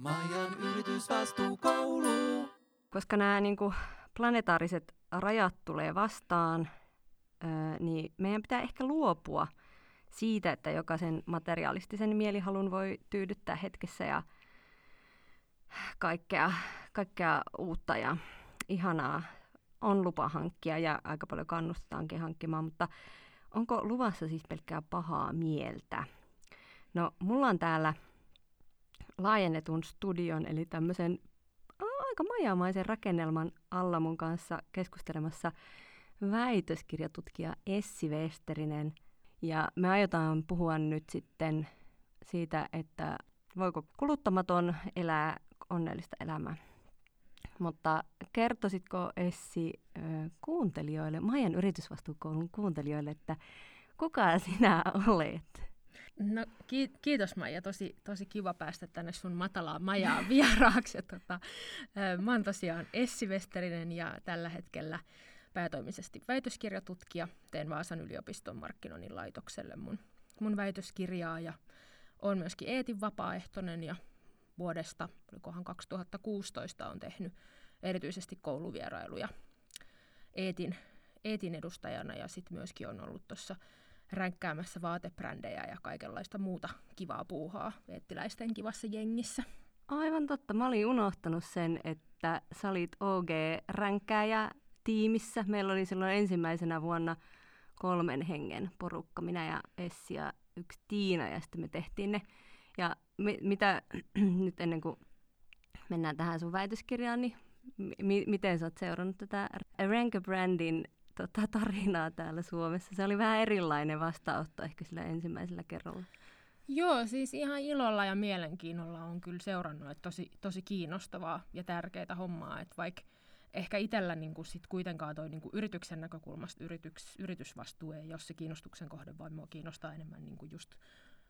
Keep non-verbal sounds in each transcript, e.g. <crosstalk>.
Majan yritysvastuukoulu. Koska nämä niin kuin, planetaariset rajat tulee vastaan, ää, niin meidän pitää ehkä luopua siitä, että jokaisen materialistisen mielihalun voi tyydyttää hetkessä ja kaikkea, kaikkea uutta ja ihanaa on lupa hankkia ja aika paljon kannustetaankin hankkimaan, mutta onko luvassa siis pelkkää pahaa mieltä? No, mulla on täällä laajennetun studion, eli tämmöisen aika majamaisen rakennelman alla mun kanssa keskustelemassa väitöskirjatutkija Essi Westerinen. Ja me aiotaan puhua nyt sitten siitä, että voiko kuluttamaton elää onnellista elämää. Mutta kertoisitko Essi kuuntelijoille, Maijan yritysvastuukoulun kuuntelijoille, että kuka sinä olet? No kiitos Maija, tosi, tosi kiva päästä tänne sun matalaa majaa <laughs> vieraaksi. Ja, tota, mä oon tosiaan Essi Westerinen ja tällä hetkellä päätoimisesti väitöskirjatutkija. Teen Vaasan yliopiston markkinoinnin laitokselle mun, mun väitöskirjaa ja on myöskin Eetin vapaaehtoinen ja vuodesta, olikohan 2016 on tehnyt erityisesti kouluvierailuja Eetin, Eetin edustajana ja sitten myöskin on ollut tuossa ränkkäämässä vaatebrändejä ja kaikenlaista muuta kivaa puuhaa eettiläisten kivassa jengissä. Aivan totta. Mä olin unohtanut sen, että sä olit OG-ränkkääjä tiimissä. Meillä oli silloin ensimmäisenä vuonna kolmen hengen porukka, minä ja Essi ja yksi Tiina, ja sitten me tehtiin ne. Ja mi- mitä <clears throat> nyt ennen kuin mennään tähän sun väitöskirjaan, niin mi- miten sä oot seurannut tätä Ranka Brandin tota, tarinaa täällä Suomessa. Se oli vähän erilainen vastaanotto ehkä sillä ensimmäisellä kerralla. Joo, siis ihan ilolla ja mielenkiinnolla on kyllä seurannut, että tosi, tosi kiinnostavaa ja tärkeää hommaa, että vaikka ehkä itsellä niin kuin sit kuitenkaan toi niin kuin yrityksen näkökulmasta yrityks, yritysvastuu ei ole se kiinnostuksen kohde, vaan mua kiinnostaa enemmän niin kuin just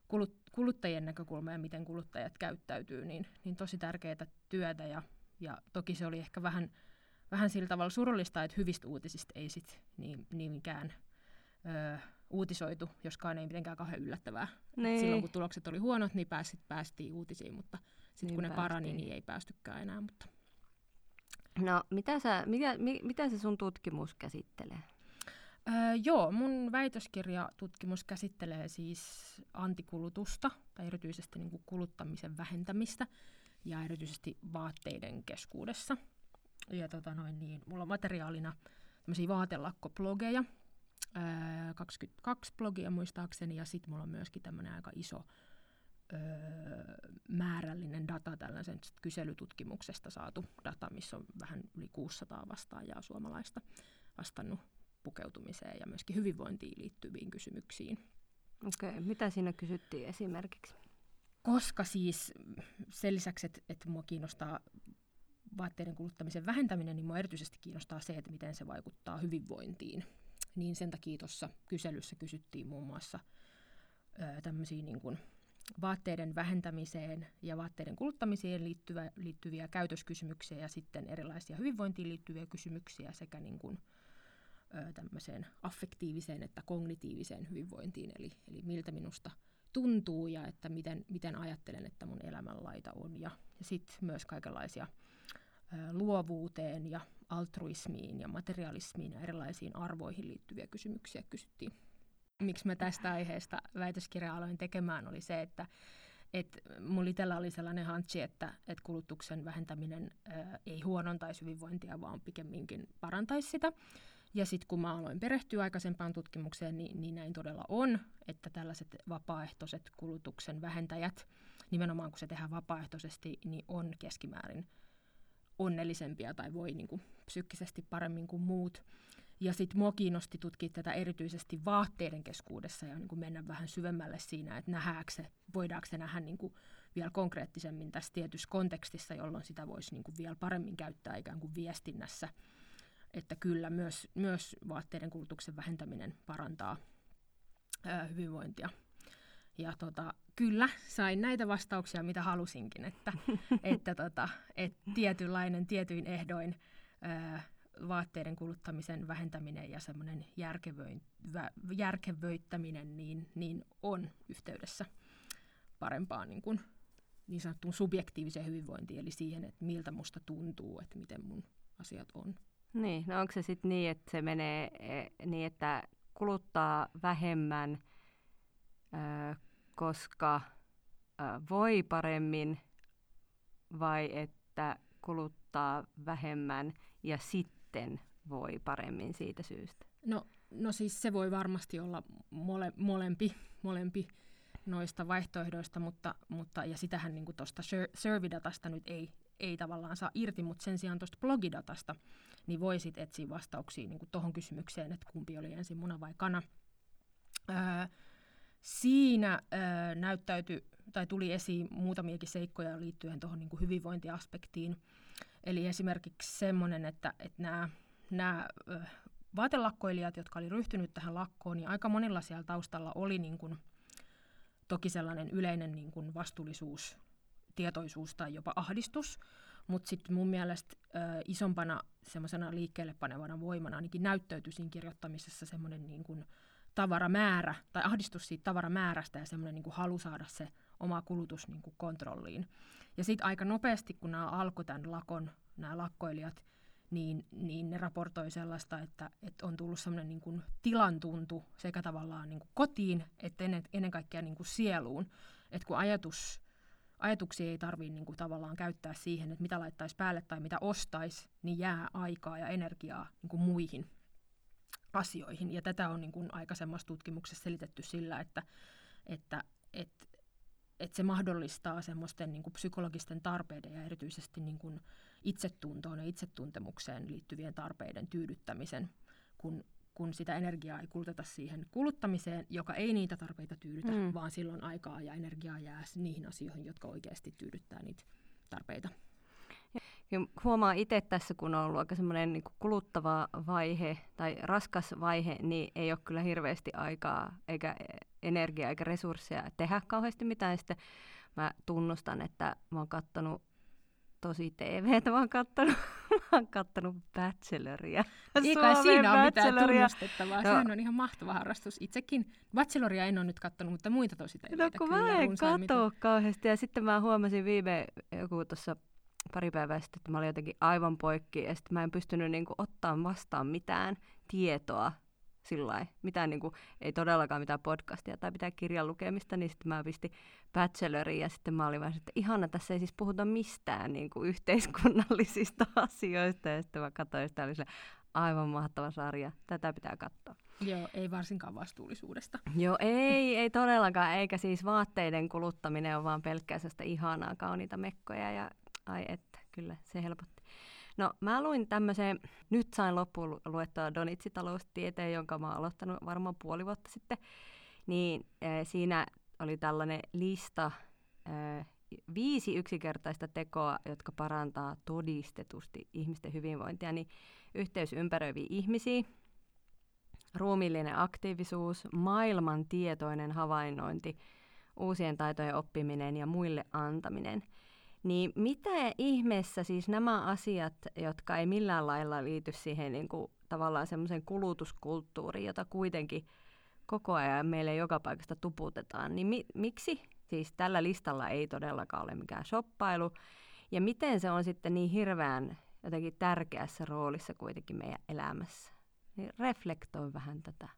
kulut, kuluttajien näkökulma ja miten kuluttajat käyttäytyy, niin, niin tosi tärkeää työtä ja, ja toki se oli ehkä vähän vähän sillä tavalla surullista, että hyvistä uutisista ei sit niin, niinkään ö, uutisoitu, joskaan ei mitenkään kauhean yllättävää. Niin. Silloin kun tulokset oli huonot, niin pääsit, päästiin uutisiin, mutta sitten niin kun ne parani, niin ei päästykään enää. Mutta. No, mitä, sä, mitä, mi, mitä se sun tutkimus käsittelee? Öö, joo, mun väitöskirjatutkimus käsittelee siis antikulutusta tai erityisesti niin kuin kuluttamisen vähentämistä ja erityisesti vaatteiden keskuudessa – ja tota noin, niin, mulla on materiaalina tämmöisiä vaatelakkoblogeja, ää, 22 blogia muistaakseni, ja sitten mulla on myöskin tämmöinen aika iso öö, määrällinen data tällaisen kyselytutkimuksesta saatu data, missä on vähän yli 600 vastaajaa suomalaista vastannut pukeutumiseen ja myöskin hyvinvointiin liittyviin kysymyksiin. Okei, okay. mitä siinä kysyttiin esimerkiksi? Koska siis sen lisäksi, että, että mua kiinnostaa vaatteiden kuluttamisen vähentäminen, niin minua erityisesti kiinnostaa se, että miten se vaikuttaa hyvinvointiin. Niin sen takia tuossa kyselyssä kysyttiin muun muassa tämmöisiä niin kuin vaatteiden vähentämiseen ja vaatteiden kuluttamiseen liittyvä, liittyviä käytöskysymyksiä ja sitten erilaisia hyvinvointiin liittyviä kysymyksiä sekä niin kuin, ö, tämmöiseen affektiiviseen että kognitiiviseen hyvinvointiin, eli, eli miltä minusta tuntuu ja että miten, miten ajattelen, että mun elämänlaita on. Ja, ja sitten myös kaikenlaisia luovuuteen ja altruismiin ja materialismiin ja erilaisiin arvoihin liittyviä kysymyksiä kysyttiin. Miksi mä tästä aiheesta väitöskirjaa aloin tekemään oli se, että et mulla itsellä oli sellainen hantsi, että et kulutuksen vähentäminen ää, ei huonontaisi hyvinvointia, vaan pikemminkin parantaisi sitä. Ja sitten kun mä aloin perehtyä aikaisempaan tutkimukseen, niin, niin näin todella on, että tällaiset vapaaehtoiset kulutuksen vähentäjät, nimenomaan kun se tehdään vapaaehtoisesti, niin on keskimäärin onnellisempia tai voi niin kuin, psyykkisesti paremmin kuin muut. Ja sitten mua kiinnosti tutkia tätä erityisesti vaatteiden keskuudessa ja niin kuin mennä vähän syvemmälle siinä, että nähdäänkö se, voidaanko se nähdä niin kuin vielä konkreettisemmin tässä tietyssä kontekstissa, jolloin sitä voisi niin kuin vielä paremmin käyttää ikään kuin viestinnässä. Että kyllä myös, myös vaatteiden kulutuksen vähentäminen parantaa ää, hyvinvointia. Ja tota, kyllä, sain näitä vastauksia, mitä halusinkin, että, <laughs> että, tota, että tietynlainen tietyin ehdoin ää, vaatteiden kuluttamisen vähentäminen ja semmoinen järkevöittäminen niin, niin on yhteydessä parempaan niin kuin niin sanottuun subjektiiviseen hyvinvointiin, eli siihen, että miltä musta tuntuu, että miten mun asiat on. Niin, no onko se sitten niin, että se menee e, niin, että kuluttaa vähemmän, ö, koska voi paremmin, vai että kuluttaa vähemmän ja sitten voi paremmin siitä syystä? No, no siis se voi varmasti olla mole, molempi, molempi noista vaihtoehdoista, mutta, mutta ja sitähän niin tuosta servidatasta nyt ei, ei tavallaan saa irti, mutta sen sijaan tuosta blogidatasta niin voisit etsiä vastauksia niin tuohon kysymykseen, että kumpi oli ensin muna vai kana. Öö, siinä öö, näyttäytyi tai tuli esiin muutamiakin seikkoja liittyen tuohon niin hyvinvointiaspektiin. Eli esimerkiksi semmoinen, että, että nämä, nämä vaatelakkoilijat, jotka oli ryhtynyt tähän lakkoon, niin aika monilla siellä taustalla oli niin kuin, toki sellainen yleinen niin kuin vastuullisuus, tietoisuus tai jopa ahdistus, mutta sitten mun mielestä ö, isompana semmoisena liikkeelle panevana voimana ainakin näyttäytyi siinä kirjoittamisessa semmoinen niin kuin tavaramäärä tai ahdistus siitä tavaramäärästä ja semmoinen niin kuin halu saada se oma kulutus niin kuin kontrolliin. Ja sitten aika nopeasti, kun nämä alkoi tämän lakon, nämä lakkoilijat, niin, niin ne raportoi sellaista, että, että on tullut sellainen niin kuin tilantuntu sekä tavallaan niin kuin kotiin että ennen, ennen kaikkea niin kuin sieluun. Että kun ajatus, ajatuksia ei tarvitse niin kuin tavallaan käyttää siihen, että mitä laittaisi päälle tai mitä ostaisi, niin jää aikaa ja energiaa niin kuin muihin asioihin. Ja tätä on niin kuin aikaisemmassa tutkimuksessa selitetty sillä, että, että, että että se mahdollistaa semmoisten niin kuin psykologisten tarpeiden ja erityisesti niin kuin itsetuntoon ja itsetuntemukseen liittyvien tarpeiden tyydyttämisen, kun, kun sitä energiaa ei kuluteta siihen kuluttamiseen, joka ei niitä tarpeita tyydytä, mm. vaan silloin aikaa ja energiaa jää niihin asioihin, jotka oikeasti tyydyttää niitä tarpeita. Ja huomaa itse tässä, kun on ollut aika semmoinen niin kuluttava vaihe tai raskas vaihe, niin ei ole kyllä hirveästi aikaa eikä energiaa eikä resursseja tehdä kauheasti mitään. Ja sitten mä tunnustan, että mä oon kattonut tosi TVtä, mä oon kattonut, <laughs> mä oon kattonut Bacheloria. Eikä siinä ole mitään tunnustettavaa, no. sehän on ihan mahtava harrastus. Itsekin Bacheloria en ole nyt kattonut, mutta muita tosi TVtä No kun kyllä, mä en katso kauheasti ja sitten mä huomasin viime joku tuossa pari päivää sitten, että mä olin jotenkin aivan poikki ja sitten mä en pystynyt niinku ottaa vastaan mitään tietoa sillä mitään niinku, ei todellakaan mitään podcastia tai mitään kirjan lukemista, niin sitten mä pistin bacheloriin ja sitten mä olin vaan, että ihana, tässä ei siis puhuta mistään niinku yhteiskunnallisista <laughs> asioista ja sitten mä katsoin, että oli se aivan mahtava sarja, tätä pitää katsoa. Joo, ei varsinkaan vastuullisuudesta. Joo, ei, ei todellakaan, eikä siis vaatteiden kuluttaminen on vaan pelkkää ihanaa, kauniita mekkoja ja ai että, kyllä se helpotti. No mä luin tämmöisen, nyt sain loppuun luettua Donitsi-taloustieteen, jonka mä oon aloittanut varmaan puoli vuotta sitten, niin äh, siinä oli tällainen lista äh, viisi yksinkertaista tekoa, jotka parantaa todistetusti ihmisten hyvinvointia, niin yhteys ympäröiviin ihmisiin, ruumiillinen aktiivisuus, maailman tietoinen havainnointi, uusien taitojen oppiminen ja muille antaminen – niin mitä ihmeessä siis nämä asiat, jotka ei millään lailla liity siihen niin kuin, tavallaan semmoiseen kulutuskulttuuriin, jota kuitenkin koko ajan meille joka paikasta tuputetaan, niin mi- miksi siis tällä listalla ei todellakaan ole mikään shoppailu, ja miten se on sitten niin hirveän jotenkin tärkeässä roolissa kuitenkin meidän elämässä? Niin reflektoi vähän tätä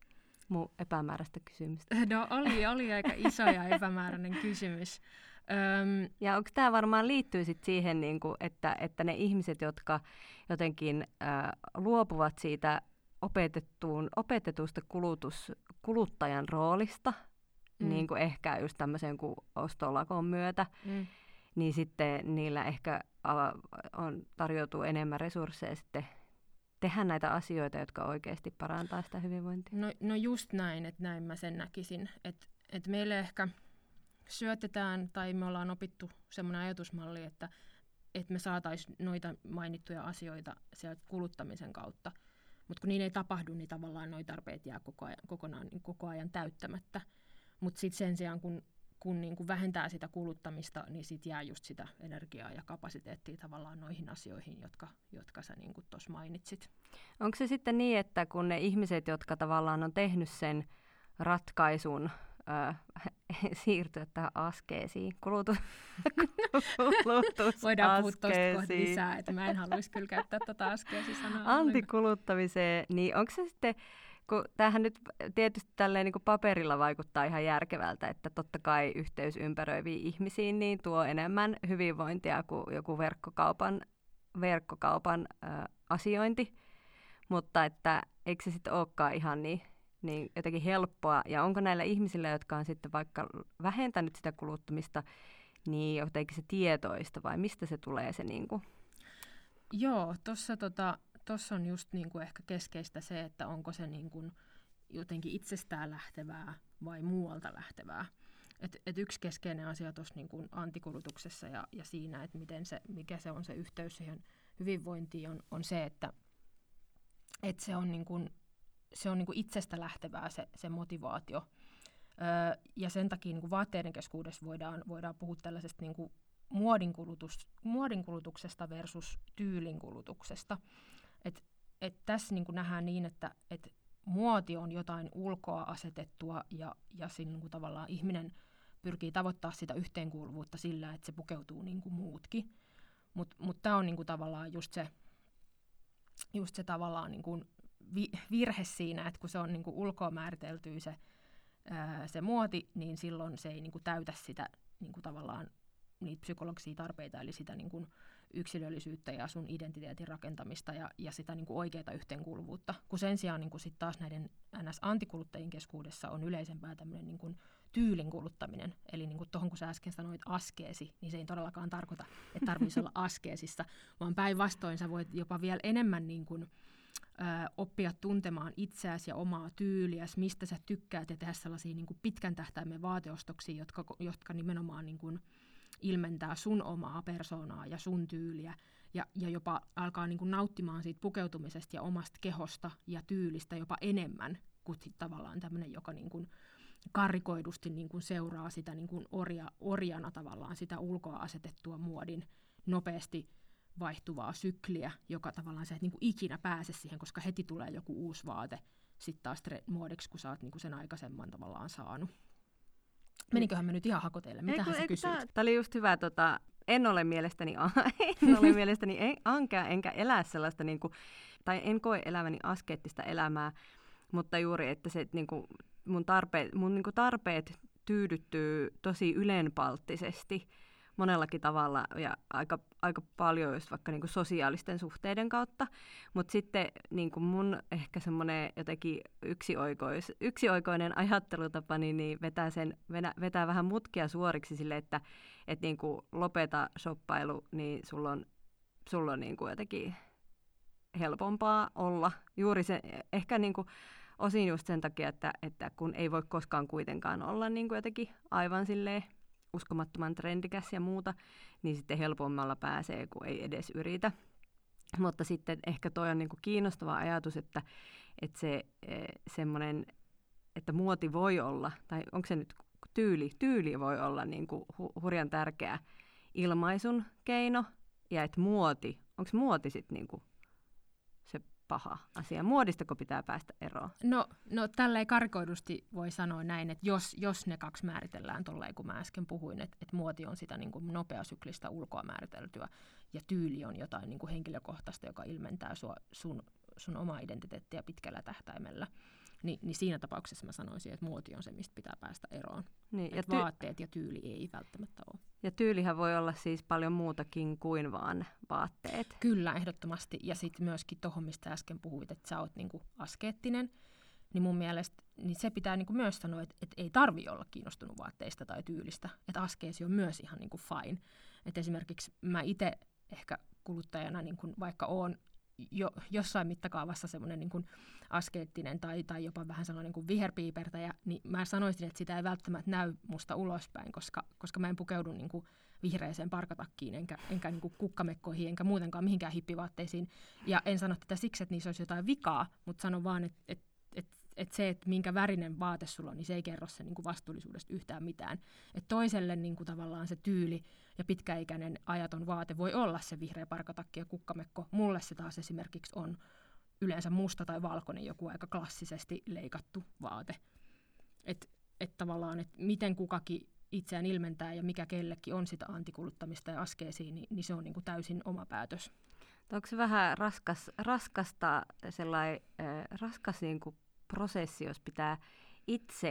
mun epämääräistä kysymystä. No oli, oli aika iso ja epämääräinen kysymys. Öm, ja onko tämä varmaan liittyy sit siihen, niinku, että, että ne ihmiset, jotka jotenkin äh, luopuvat siitä opetettuun, opetetusta kulutus, kuluttajan roolista, mm. niin kuin ehkä just tämmöisen kuin ostolakon myötä, mm. niin sitten niillä ehkä on, tarjoutuu enemmän resursseja sitten tehdä näitä asioita, jotka oikeasti parantaa sitä hyvinvointia. No, no just näin, että näin mä sen näkisin. Että et meille ehkä – syötetään tai me ollaan opittu semmoinen ajatusmalli, että, että me saataisiin noita mainittuja asioita sieltä kuluttamisen kautta. Mutta kun niin ei tapahdu, niin tavallaan nuo tarpeet jää koko ajan, kokonaan niin koko ajan täyttämättä. Mutta sitten sen sijaan, kun, kun niin kun vähentää sitä kuluttamista, niin sitten jää just sitä energiaa ja kapasiteettia tavallaan noihin asioihin, jotka, jotka sä niin tuossa mainitsit. Onko se sitten niin, että kun ne ihmiset, jotka tavallaan on tehnyt sen ratkaisun ö, <laughs> siirtyä tähän askeesiin, kulutus, <laughs> Voidaan puhua tuosta lisää, että mä en haluaisi kyllä käyttää tätä askeesi-sanaa. Antikuluttamiseen, niin onko se sitten, kun tämähän nyt tietysti tälleen niin kuin paperilla vaikuttaa ihan järkevältä, että totta kai yhteys ympäröiviin ihmisiin niin tuo enemmän hyvinvointia kuin joku verkkokaupan, verkkokaupan ö, asiointi, mutta että eikö se sitten olekaan ihan niin niin jotenkin helppoa. Ja onko näillä ihmisillä, jotka on sitten vaikka vähentänyt sitä kuluttamista, niin jotenkin se tietoista vai mistä se tulee se niin kuin? Joo, tuossa tota, tossa on just niin kuin ehkä keskeistä se, että onko se niin kuin jotenkin itsestään lähtevää vai muualta lähtevää. Et, et yksi keskeinen asia tuossa niin antikulutuksessa ja, ja siinä, että miten se, mikä se on se yhteys siihen hyvinvointiin, on, on se, että et se on niin kuin se on niin kuin itsestä lähtevää se, se motivaatio. Öö, ja sen takia niin kuin vaatteiden keskuudessa voidaan, voidaan puhua tällaisesta niin kuin muodinkulutus, muodinkulutuksesta versus tyylinkulutuksesta. Et, et tässä niin kuin nähdään niin, että et muoti on jotain ulkoa asetettua ja, ja siinä niin kuin tavallaan ihminen pyrkii tavoittaa sitä yhteenkuuluvuutta sillä, että se pukeutuu niin kuin muutkin. Mutta mut tämä on niin kuin tavallaan just se, just se tavallaan niin kuin vi- virhe siinä, että kun se on niin kuin ulkoa määriteltyä se, ää, se muoti, niin silloin se ei niin kuin täytä sitä niin kuin tavallaan niitä psykologisia tarpeita, eli sitä niin kuin yksilöllisyyttä ja sun identiteetin rakentamista ja, ja sitä niin kuin oikeaa yhteenkuuluvuutta. Kun sen sijaan niin kuin sit taas näiden NS-antikuluttajien keskuudessa on yleisempää tämmöinen niin kuin tyylin kuluttaminen. Eli niin kuin tuohon, kun sä äsken sanoit askeesi, niin se ei todellakaan tarkoita, että tarvitsisi olla <laughs> askeesissa, vaan päinvastoin sä voit jopa vielä enemmän niin kuin, oppia tuntemaan itseäsi ja omaa tyyliäsi, mistä sä tykkäät ja tehdä sellaisia niin kuin pitkän tähtäimen vaateostoksia, jotka, jotka nimenomaan niin kuin ilmentää sun omaa persoonaa ja sun tyyliä ja, ja jopa alkaa niin kuin nauttimaan siitä pukeutumisesta ja omasta kehosta ja tyylistä jopa enemmän kuin sit tavallaan tämmöinen, joka niin kuin karikoidusti niin kuin seuraa sitä niin kuin orja, orjana tavallaan sitä ulkoa asetettua muodin nopeasti vaihtuvaa sykliä, joka tavallaan sä et niin kuin ikinä pääse siihen, koska heti tulee joku uusi vaate sitten taas muodiksi, kun sä oot niin kuin sen aikaisemman tavallaan saanut. Meniköhän me nyt ihan hakoteille? Mitä sä kysyit? Tämä oli just hyvä, tota, en ole mielestäni, <laughs> en ole mielestäni en, ankea, enkä elää sellaista, niin kuin, tai en koe eläväni askeettista elämää, mutta juuri, että se niin kuin, mun, tarpeet, mun niin kuin tarpeet tyydyttyy tosi ylenpalttisesti monellakin tavalla ja aika, aika paljon just vaikka niin kuin sosiaalisten suhteiden kautta. Mutta sitten niin kuin mun ehkä semmoinen jotenkin yksioikois, yksioikoinen ajattelutapa niin, niin vetää, sen, vetää vähän mutkia suoriksi sille, että et niin kuin lopeta shoppailu, niin sulla on, sulla on niin kuin jotenkin helpompaa olla. Juuri se, ehkä niin kuin osin just sen takia, että, että kun ei voi koskaan kuitenkaan olla niin kuin jotenkin aivan silleen uskomattoman trendikäs ja muuta, niin sitten helpommalla pääsee, kun ei edes yritä. Mutta sitten ehkä toi on niinku kiinnostava ajatus, että, että se e, semmoinen, että muoti voi olla, tai onko se nyt tyyli, tyyli voi olla niinku hu, hurjan tärkeä ilmaisun keino, ja että muoti, onko muoti sitten niinku paha asia? Muodistako pitää päästä eroon? No, no tälleen karkoidusti voi sanoa näin, että jos, jos ne kaksi määritellään tolleen, kun mä äsken puhuin, että, että muoti on sitä niin kuin nopeasyklistä ulkoa määriteltyä ja tyyli on jotain niin kuin henkilökohtaista, joka ilmentää sua, sun, sun omaa identiteettiä pitkällä tähtäimellä, niin, niin siinä tapauksessa mä sanoisin, että muoti on se, mistä pitää päästä eroon. Niin, ja ty- vaatteet ja tyyli ei välttämättä ole. Ja tyylihän voi olla siis paljon muutakin kuin vaan vaatteet. Kyllä, ehdottomasti. Ja sitten myöskin tuohon, mistä äsken puhuit, että sä oot niinku askeettinen, niin mun mielestä niin se pitää niinku myös sanoa, että, että ei tarvi olla kiinnostunut vaatteista tai tyylistä. Että askeesi on myös ihan niinku fine. Että esimerkiksi mä itse ehkä kuluttajana, niin kun vaikka oon jo, jossain mittakaavassa semmoinen niin kuin askeettinen tai, tai jopa vähän sellainen niin kuin viherpiipertäjä, niin mä sanoisin, että sitä ei välttämättä näy musta ulospäin, koska, koska mä en pukeudu niin kuin vihreäseen parkatakkiin, enkä, enkä niin kuin kukkamekkoihin, enkä muutenkaan mihinkään hippivaatteisiin. Ja en sano tätä siksi, että niissä olisi jotain vikaa, mutta sanon vaan, että, että, että se, että minkä värinen vaate sulla on, niin se ei kerro sen niin kuin vastuullisuudesta yhtään mitään. Et toiselle niin kuin tavallaan se tyyli ja pitkäikäinen ajaton vaate voi olla se vihreä parkatakki ja kukkamekko. Mulle se taas esimerkiksi on yleensä musta tai valkoinen joku aika klassisesti leikattu vaate. Et, että tavallaan, että miten kukakin itseään ilmentää ja mikä kellekin on sitä antikuluttamista ja askeesiin, niin, niin se on niin kuin täysin oma päätös. Onko se vähän raskas, raskasta, sellai, äh, raskas niin kuin prosessi, jos pitää itse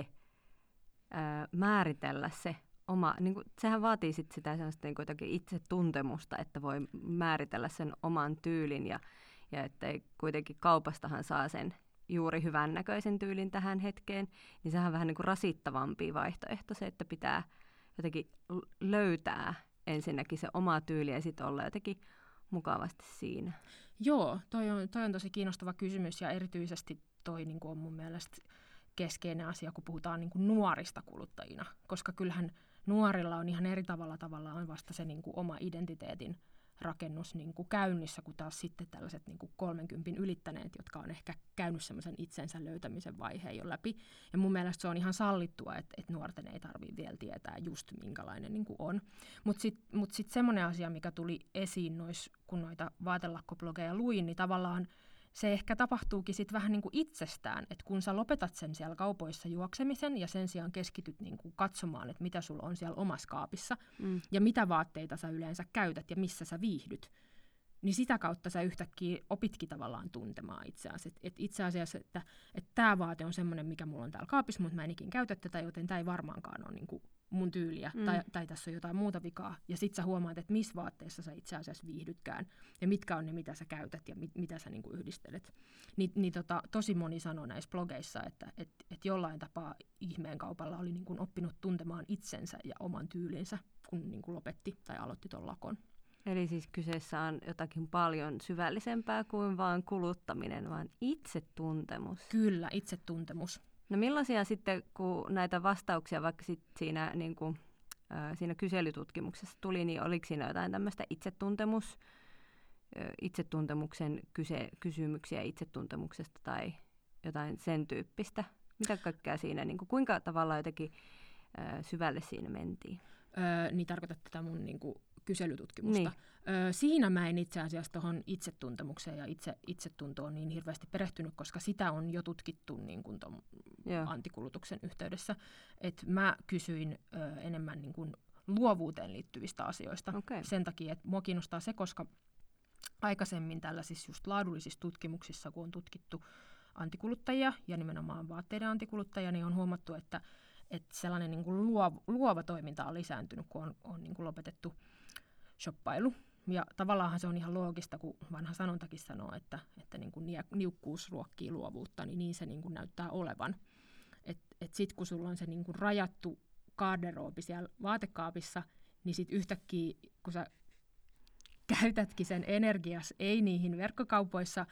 äh, määritellä se oma, niin kuin, sehän vaatii sit sitä sellaista niin itse tuntemusta, että voi määritellä sen oman tyylin ja, ja että kuitenkin kaupastahan saa sen juuri hyvän näköisen tyylin tähän hetkeen, niin sehän on vähän niin kuin rasittavampi vaihtoehto se, että pitää jotenkin löytää ensinnäkin se oma tyyli ja sitten olla jotenkin mukavasti siinä. Joo, toi on, toi on tosi kiinnostava kysymys ja erityisesti toi niin kuin on mun mielestä keskeinen asia, kun puhutaan niin kuin nuorista kuluttajina, koska kyllähän nuorilla on ihan eri tavalla tavallaan vasta se niin kuin oma identiteetin rakennus niin kuin käynnissä, kuin taas sitten tällaiset niin kuin 30 ylittäneet, jotka on ehkä käynyt semmoisen itsensä löytämisen vaiheen jo läpi. Ja mun mielestä se on ihan sallittua, että, että nuorten ei tarvitse vielä tietää just minkälainen niin kuin on. Mutta sitten mut sit semmoinen asia, mikä tuli esiin nois, kun noita vaatelakkoblogeja luin, niin tavallaan – se ehkä tapahtuukin sitten vähän niin kuin itsestään, että kun sä lopetat sen siellä kaupoissa juoksemisen ja sen sijaan keskityt niin kuin katsomaan, että mitä sulla on siellä omassa kaapissa mm. ja mitä vaatteita sä yleensä käytät ja missä sä viihdyt, niin sitä kautta sä yhtäkkiä opitkin tavallaan tuntemaan itseäsi. Et, et itse asiassa, että et tämä vaate on semmoinen, mikä mulla on täällä kaapissa, mutta mä en ikin käytä tätä, joten tämä ei varmaankaan ole niinku mun tyyliä, mm. tai, tai tässä on jotain muuta vikaa. Ja sit sä huomaat, että missä vaatteessa sä itse asiassa viihdytkään, ja mitkä on ne, mitä sä käytät, ja mit, mitä sä niinku yhdistelet. Ni, niin tota, tosi moni sanoi näissä blogeissa, että et, et jollain tapaa ihmeen kaupalla oli niinku oppinut tuntemaan itsensä ja oman tyylinsä, kun niinku lopetti tai aloitti tuon lakon. Eli siis kyseessä on jotakin paljon syvällisempää kuin vain kuluttaminen, vaan itsetuntemus. Kyllä, itsetuntemus. No millaisia sitten, kun näitä vastauksia vaikka sit siinä, niin kuin, äh, siinä kyselytutkimuksessa tuli, niin oliko siinä jotain tämmöistä itsetuntemus, äh, itsetuntemuksen kyse, kysymyksiä itsetuntemuksesta tai jotain sen tyyppistä? Mitä kaikkea siinä, niin kuin, kuinka tavallaan jotenkin äh, syvälle siinä mentiin? Öö, niin tarkoitat tätä mun niin kuin, kyselytutkimusta. Niin. Siinä mä en itse asiassa tuohon itsetuntemukseen ja itse, itsetuntoon niin hirveästi perehtynyt, koska sitä on jo tutkittu niin kuin ton antikulutuksen yhteydessä. Et mä kysyin ö, enemmän niin kuin luovuuteen liittyvistä asioista okay. sen takia, että mua kiinnostaa se, koska aikaisemmin tällaisissa just laadullisissa tutkimuksissa, kun on tutkittu antikuluttajia ja nimenomaan vaatteiden antikuluttajia, niin on huomattu, että, että sellainen niin kuin luova, luova toiminta on lisääntynyt, kun on, on niin kuin lopetettu – shoppailu. Ja tavallaan se on ihan loogista, kun vanha sanontakin sanoo, että, että niin kuin niukkuus ruokkii luovuutta, niin niin se niin kuin näyttää olevan. Että et sitten kun sulla on se niin kuin rajattu garderoobi siellä vaatekaapissa, niin sitten yhtäkkiä, kun sä käytätkin sen energias, ei niihin verkkokaupoissa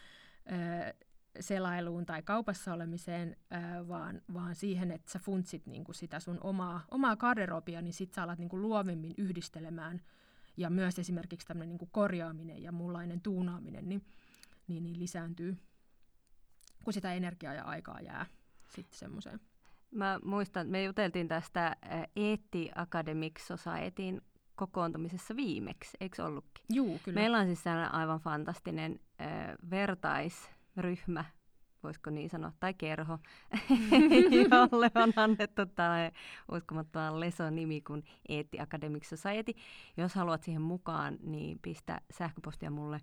ö, selailuun tai kaupassa olemiseen, ö, vaan, vaan siihen, että sä funtsit niin kuin sitä sun omaa, omaa garderobia, niin sit sä alat niin kuin luovemmin yhdistelemään – ja myös esimerkiksi tämmöinen niin korjaaminen ja muunlainen tuunaaminen niin, niin, niin lisääntyy, kun sitä energiaa ja aikaa jää sitten semmoiseen. Mä muistan, me juteltiin tästä Eetti Academic Societyn kokoontumisessa viimeksi, eikö ollutkin? Juu, kyllä. Meillä on siis aivan fantastinen äh, vertaisryhmä voisiko niin sanoa, tai kerho, <laughs> jolle on annettu tällainen uskomattoman leso-nimi kuin Eetti Academic Society. Jos haluat siihen mukaan, niin pistä sähköpostia mulle.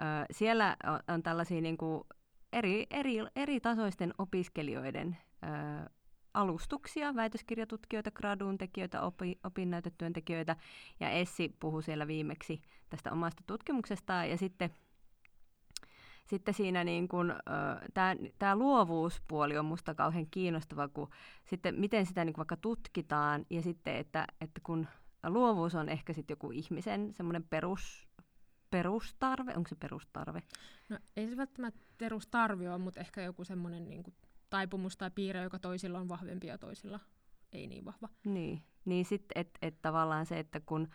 Ö, siellä on, on tällaisia niin kuin eri, eri, eri tasoisten opiskelijoiden ö, alustuksia, väitöskirjatutkijoita, graduun tekijöitä, opi, opinnäytetyöntekijöitä, ja Essi puhui siellä viimeksi tästä omasta tutkimuksesta, ja sitten sitten siinä niin kun, tämä luovuuspuoli on musta kauhean kiinnostava, kun sitten miten sitä niin vaikka tutkitaan ja sitten, että, että kun luovuus on ehkä sitten joku ihmisen semmoinen perus, perustarve, onko se perustarve? No ei se välttämättä perustarve ole, mutta ehkä joku semmoinen niin taipumus tai piirre, joka toisilla on vahvempi ja toisilla ei niin vahva. Niin, niin sitten että et tavallaan se, että kun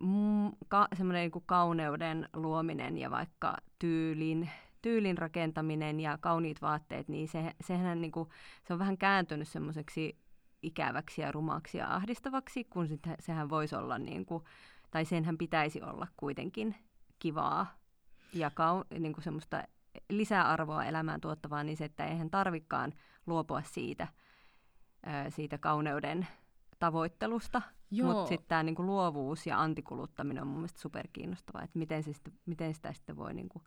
mm, ka, semmoinen niin kauneuden luominen ja vaikka tyylin, tyylin rakentaminen ja kauniit vaatteet, niin se, sehän niin kuin, se on vähän kääntynyt semmoiseksi ikäväksi ja rumaksi ja ahdistavaksi, kun sit, sehän voisi olla, niin kuin, tai senhän pitäisi olla kuitenkin kivaa ja kau, niin kuin semmoista lisäarvoa elämään tuottavaa, niin se, että eihän tarvikaan luopua siitä siitä kauneuden tavoittelusta. Mutta sitten tämä niinku luovuus ja antikuluttaminen on mun mielestä superkiinnostavaa, että miten, se sitten, miten sitä sitten voi... Niinku...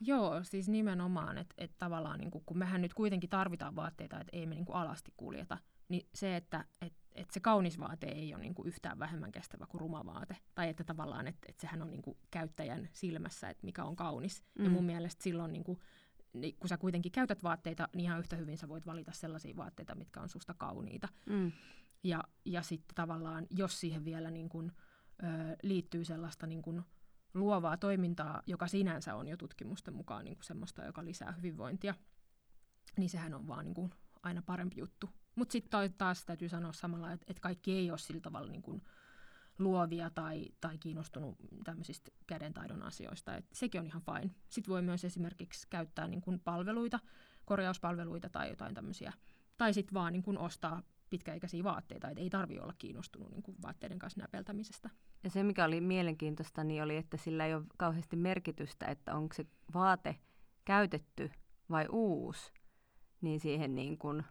Joo, siis nimenomaan, että et tavallaan niin kun mehän nyt kuitenkin tarvitaan vaatteita, että ei me niin alasti kuljeta, niin se, että et, et se kaunis vaate ei ole niin yhtään vähemmän kestävä kuin ruma vaate. Tai että tavallaan, että et sehän on niin käyttäjän silmässä, että mikä on kaunis. Mm. Ja mun mielestä silloin, niin kuin, niin kun sä kuitenkin käytät vaatteita, niin ihan yhtä hyvin sä voit valita sellaisia vaatteita, mitkä on susta kauniita. Mm. Ja, ja sitten tavallaan, jos siihen vielä niin kuin, ö, liittyy sellaista niin kuin, luovaa toimintaa, joka sinänsä on jo tutkimusten mukaan niin kuin semmoista, joka lisää hyvinvointia, niin sehän on vaan niin kuin, aina parempi juttu. Mutta sitten taas täytyy sanoa samalla, että, että kaikki ei ole sillä tavalla niin kuin, luovia tai, tai kiinnostunut tämmöisistä kädentaidon asioista. Et sekin on ihan fine. Sitten voi myös esimerkiksi käyttää niin kuin palveluita, korjauspalveluita tai jotain tämmöisiä. Tai sitten vaan niin kuin ostaa pitkäikäisiä vaatteita, että ei tarvitse olla kiinnostunut niin kuin vaatteiden kanssa näpeltämisestä. Ja se, mikä oli mielenkiintoista, niin oli, että sillä ei ole kauheasti merkitystä, että onko se vaate käytetty vai uusi, niin siihen niin kuin,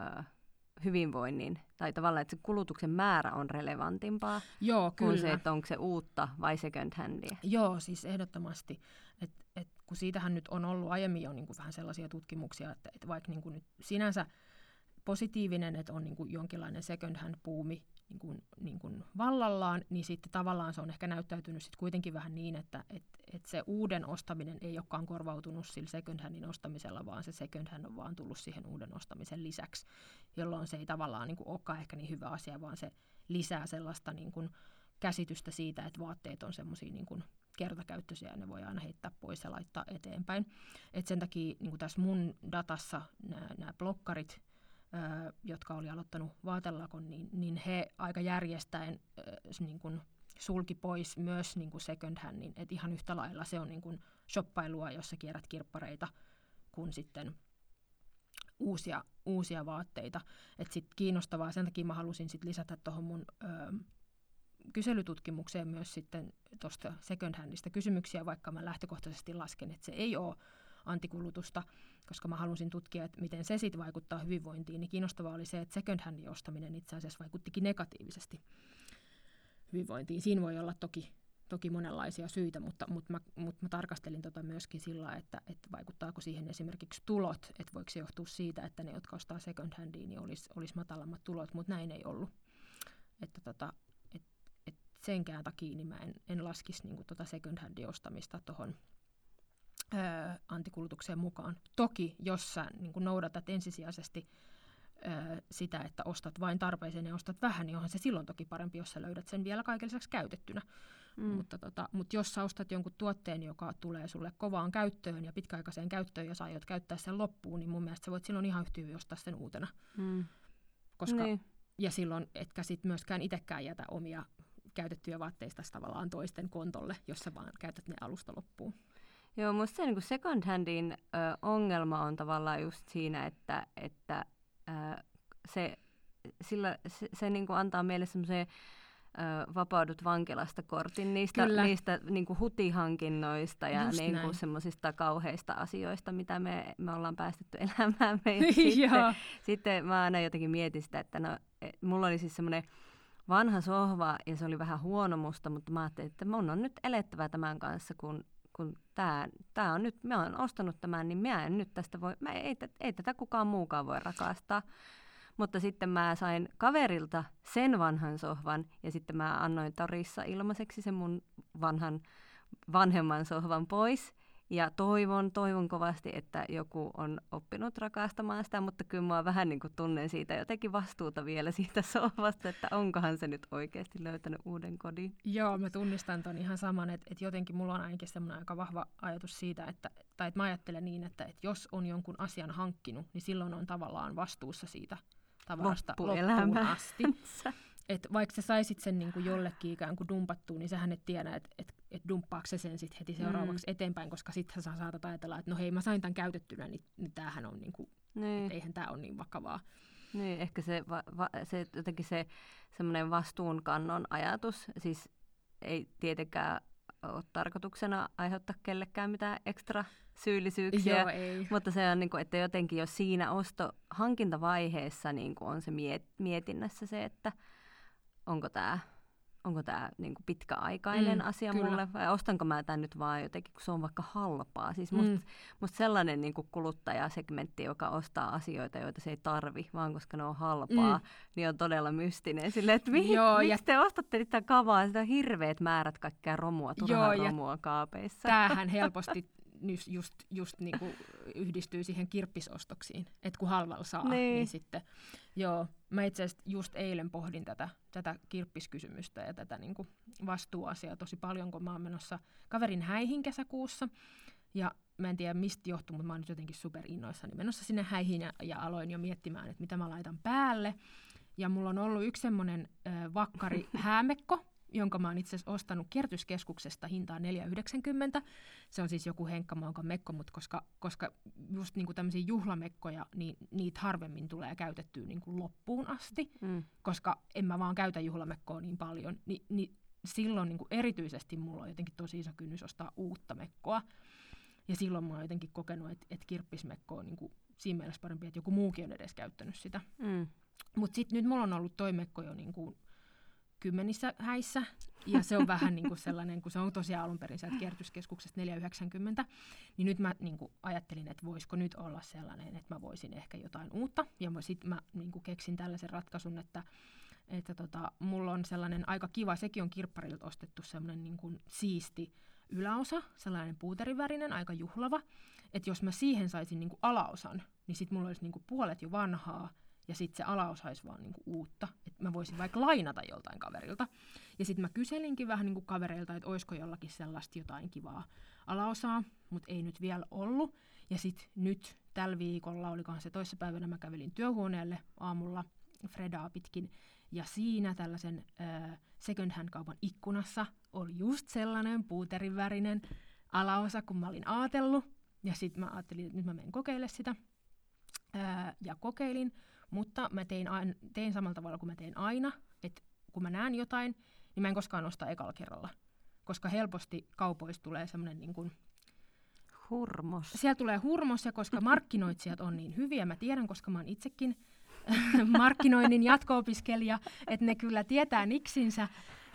ö, hyvinvoinnin, tai tavallaan, että se kulutuksen määrä on relevantimpaa Joo, kyllä. kuin se, että onko se uutta vai second handia. Joo, siis ehdottomasti. Et, et, kun siitähän nyt on ollut aiemmin jo niin kuin vähän sellaisia tutkimuksia, että, että vaikka niin kuin nyt sinänsä positiivinen, että on niin kuin jonkinlainen second hand puumi niin kuin, niin kuin vallallaan, niin sitten tavallaan se on ehkä näyttäytynyt sitten kuitenkin vähän niin, että et, et se uuden ostaminen ei olekaan korvautunut sillä second handin ostamisella, vaan se second hand on vaan tullut siihen uuden ostamisen lisäksi, jolloin se ei tavallaan niin kuin olekaan ehkä niin hyvä asia, vaan se lisää sellaista niin kuin käsitystä siitä, että vaatteet on semmoisia niin kuin kertakäyttöisiä ja ne voi aina heittää pois ja laittaa eteenpäin. Et sen takia niin kuin tässä mun datassa nämä blokkarit, jotka oli aloittanut vaatelakon, niin, niin he aika järjestäen niin kuin sulki pois myös niin kuin second handin, että ihan yhtä lailla se on niin kuin shoppailua, jossa kierrät kirppareita, kuin sitten uusia, uusia vaatteita. Et sit kiinnostavaa, sen takia mä halusin sit lisätä tuohon mun ö, kyselytutkimukseen myös sitten tuosta second handista kysymyksiä, vaikka mä lähtökohtaisesti lasken, että se ei ole antikulutusta, koska mä halusin tutkia, että miten se sitten vaikuttaa hyvinvointiin, niin kiinnostavaa oli se, että second handin ostaminen itse asiassa vaikuttikin negatiivisesti hyvinvointiin. Siinä voi olla toki, toki monenlaisia syitä, mutta, mutta, mä, mutta mä tarkastelin tota myöskin sillä, että, että vaikuttaako siihen esimerkiksi tulot, että voiko se johtua siitä, että ne, jotka ostaa second handia, niin olisi, olisi matalammat tulot, mutta näin ei ollut. Että tota, et, et senkään takia niin mä en, en laskisi niin tota second handin ostamista tuohon antikulutukseen mukaan. Toki, jos sä niin noudatat ensisijaisesti sitä, että ostat vain tarpeeseen ja ostat vähän, niin onhan se silloin toki parempi, jos sä löydät sen vielä kaiken lisäksi käytettynä. Mm. Mutta, tota, mutta jos sä ostat jonkun tuotteen, joka tulee sulle kovaan käyttöön ja pitkäaikaiseen käyttöön ja sä aiot käyttää sen loppuun, niin mun mielestä sä voit silloin ihan yhtä hyvin ostaa sen uutena. Mm. Koska, niin. Ja silloin etkä sit myöskään itsekään jätä omia käytettyjä vaatteista tavallaan toisten kontolle, jos sä vaan käytät ne alusta loppuun. Joo, musta se niin second handin ö, ongelma on tavallaan just siinä, että, että ö, se, sillä, se, se niin kuin antaa meille semmoisen vapaudut vankilasta kortin niistä, niistä niin kuin hutihankinnoista ja niin kuin semmoisista kauheista asioista, mitä me, me ollaan päästetty <laughs> elämään. sitten, sitten mä aina jotenkin mietin sitä, että no, et, mulla oli siis semmoinen vanha sohva ja se oli vähän huono musta, mutta mä ajattelin, että mun on nyt elettävä tämän kanssa, kun kun tämä, tämä on nyt, mä oon ostanut tämän, niin mä en nyt tästä voi, mä ei, ei tätä kukaan muukaan voi rakastaa. Mutta sitten mä sain kaverilta sen vanhan sohvan ja sitten mä annoin torissa ilmaiseksi sen mun vanhan vanhemman sohvan pois. Ja toivon, toivon kovasti, että joku on oppinut rakastamaan sitä, mutta kyllä mä vähän niin kuin tunnen siitä jotenkin vastuuta vielä <laughs> siitä sohvasta, että onkohan se nyt oikeasti löytänyt uuden kodin. Joo, mä tunnistan ton ihan saman, että, että jotenkin mulla on ainakin semmoinen aika vahva ajatus siitä, että, tai että mä ajattelen niin, että, että jos on jonkun asian hankkinut, niin silloin on tavallaan vastuussa siitä tavarasta loppuun asti. Et vaikka sä saisit sen niin kuin jollekin ikään kuin dumpattua, niin sähän et tiedä, että et, et dumppaako se sen sit heti seuraavaksi mm. eteenpäin, koska sitten sä saatat ajatella, että no hei, mä sain tämän käytettynä, niin, niin tämähän on, niin kuin, niin. eihän tämä ole niin vakavaa. Niin, ehkä se, va, va, se jotenkin se semmoinen vastuunkannon ajatus, siis ei tietenkään ole tarkoituksena aiheuttaa kellekään mitään ekstra syyllisyyksiä. Joo, ei. Mutta se on, niin kuin, että jotenkin jo siinä osto-hankintavaiheessa niin kuin on se miet- mietinnässä se, että onko tämä onko tämä niinku pitkäaikainen Mm, asia kyllä. mulle vai ostanko mä tämän nyt vaan jotenkin, kun se on vaikka halpaa. Siis musta, Mm. musta sellainen niinku kuluttajasegmentti, joka ostaa asioita, joita se ei tarvi, vaan koska ne on halpaa, Mm. niin on todella mystinen. Silleen, että mihin, Joo, miksi ja- te ostatte sitä kavaa, sitä on hirveät määrät kaikkea romua, turhaa Joo, romua kaapeissa. Tämähän helposti just, just, just niinku yhdistyy siihen kirppisostoksiin, että kun halvalla saa, niin. Niin. niin sitten, joo, mä itse asiassa just eilen pohdin tätä, tätä kirppiskysymystä ja tätä niinku vastuuasiaa tosi paljon, kun mä oon menossa kaverin häihin kesäkuussa, ja mä en tiedä mistä johtuu, mutta mä oon nyt jotenkin super innoissani menossa sinne häihin ja, ja aloin jo miettimään, että mitä mä laitan päälle, ja mulla on ollut yksi semmoinen äh, vakkari <laughs> häämekko, jonka mä oon itse asiassa ostanut kierrätyskeskuksesta hintaan 4,90. Se on siis joku henkkamaunkan mekko, mutta koska, koska just niinku tämmöisiä juhlamekkoja, niin niitä harvemmin tulee käytettyä niinku loppuun asti, Mm. koska en mä vaan käytä juhlamekkoa niin paljon, niin, niin silloin niinku erityisesti mulla on jotenkin tosi iso kynnys ostaa uutta mekkoa. Ja silloin mä oon jotenkin kokenut, että et kirppismekko on niinku siinä mielessä parempi, että joku muukin on edes käyttänyt sitä. Mm. Mutta sitten nyt mulla on ollut toi mekko jo niinku kymmenissä häissä, ja se on vähän niinku sellainen, kun se on tosiaan alun perin sieltä kierrätyskeskuksesta 4,90, niin nyt mä niinku ajattelin, että voisiko nyt olla sellainen, että mä voisin ehkä jotain uutta, ja sitten mä niinku keksin tällaisen ratkaisun, että että tota, mulla on sellainen aika kiva, sekin on kirpparilta ostettu sellainen niin kuin siisti yläosa, sellainen puuterivärinen, aika juhlava, että jos mä siihen saisin niin kuin alaosan, niin sitten mulla olisi niin kuin puolet jo vanhaa, ja sitten se alaosa olisi vaan niin kuin uutta. Että mä voisin vaikka lainata joltain kaverilta. Ja sitten mä kyselinkin vähän niin kuin kavereilta, että olisiko jollakin sellaista jotain kivaa alaosaa, mutta ei nyt vielä ollut. Ja sitten nyt tällä viikolla, olikohan se toissapäivänä, mä kävelin työhuoneelle aamulla Fredaa pitkin, ja siinä tällaisen äh, second hand kaupan ikkunassa oli just sellainen puuterivärinen alaosa, kun mä olin ajatellut. Ja sitten mä ajattelin, että nyt mä menen kokeile sitä. Ää, ja kokeilin, mutta mä tein, ain, tein samalla tavalla kuin mä teen aina, että kun mä näen jotain, niin mä en koskaan osta ekalla kerralla. Koska helposti kaupoista tulee semmoinen niin kuin, Hurmos. siellä tulee hurmos ja koska markkinoitsijat on niin hyviä, mä tiedän, koska mä oon itsekin <laughs> markkinoinnin jatko-opiskelija, että ne kyllä tietää niksinsä,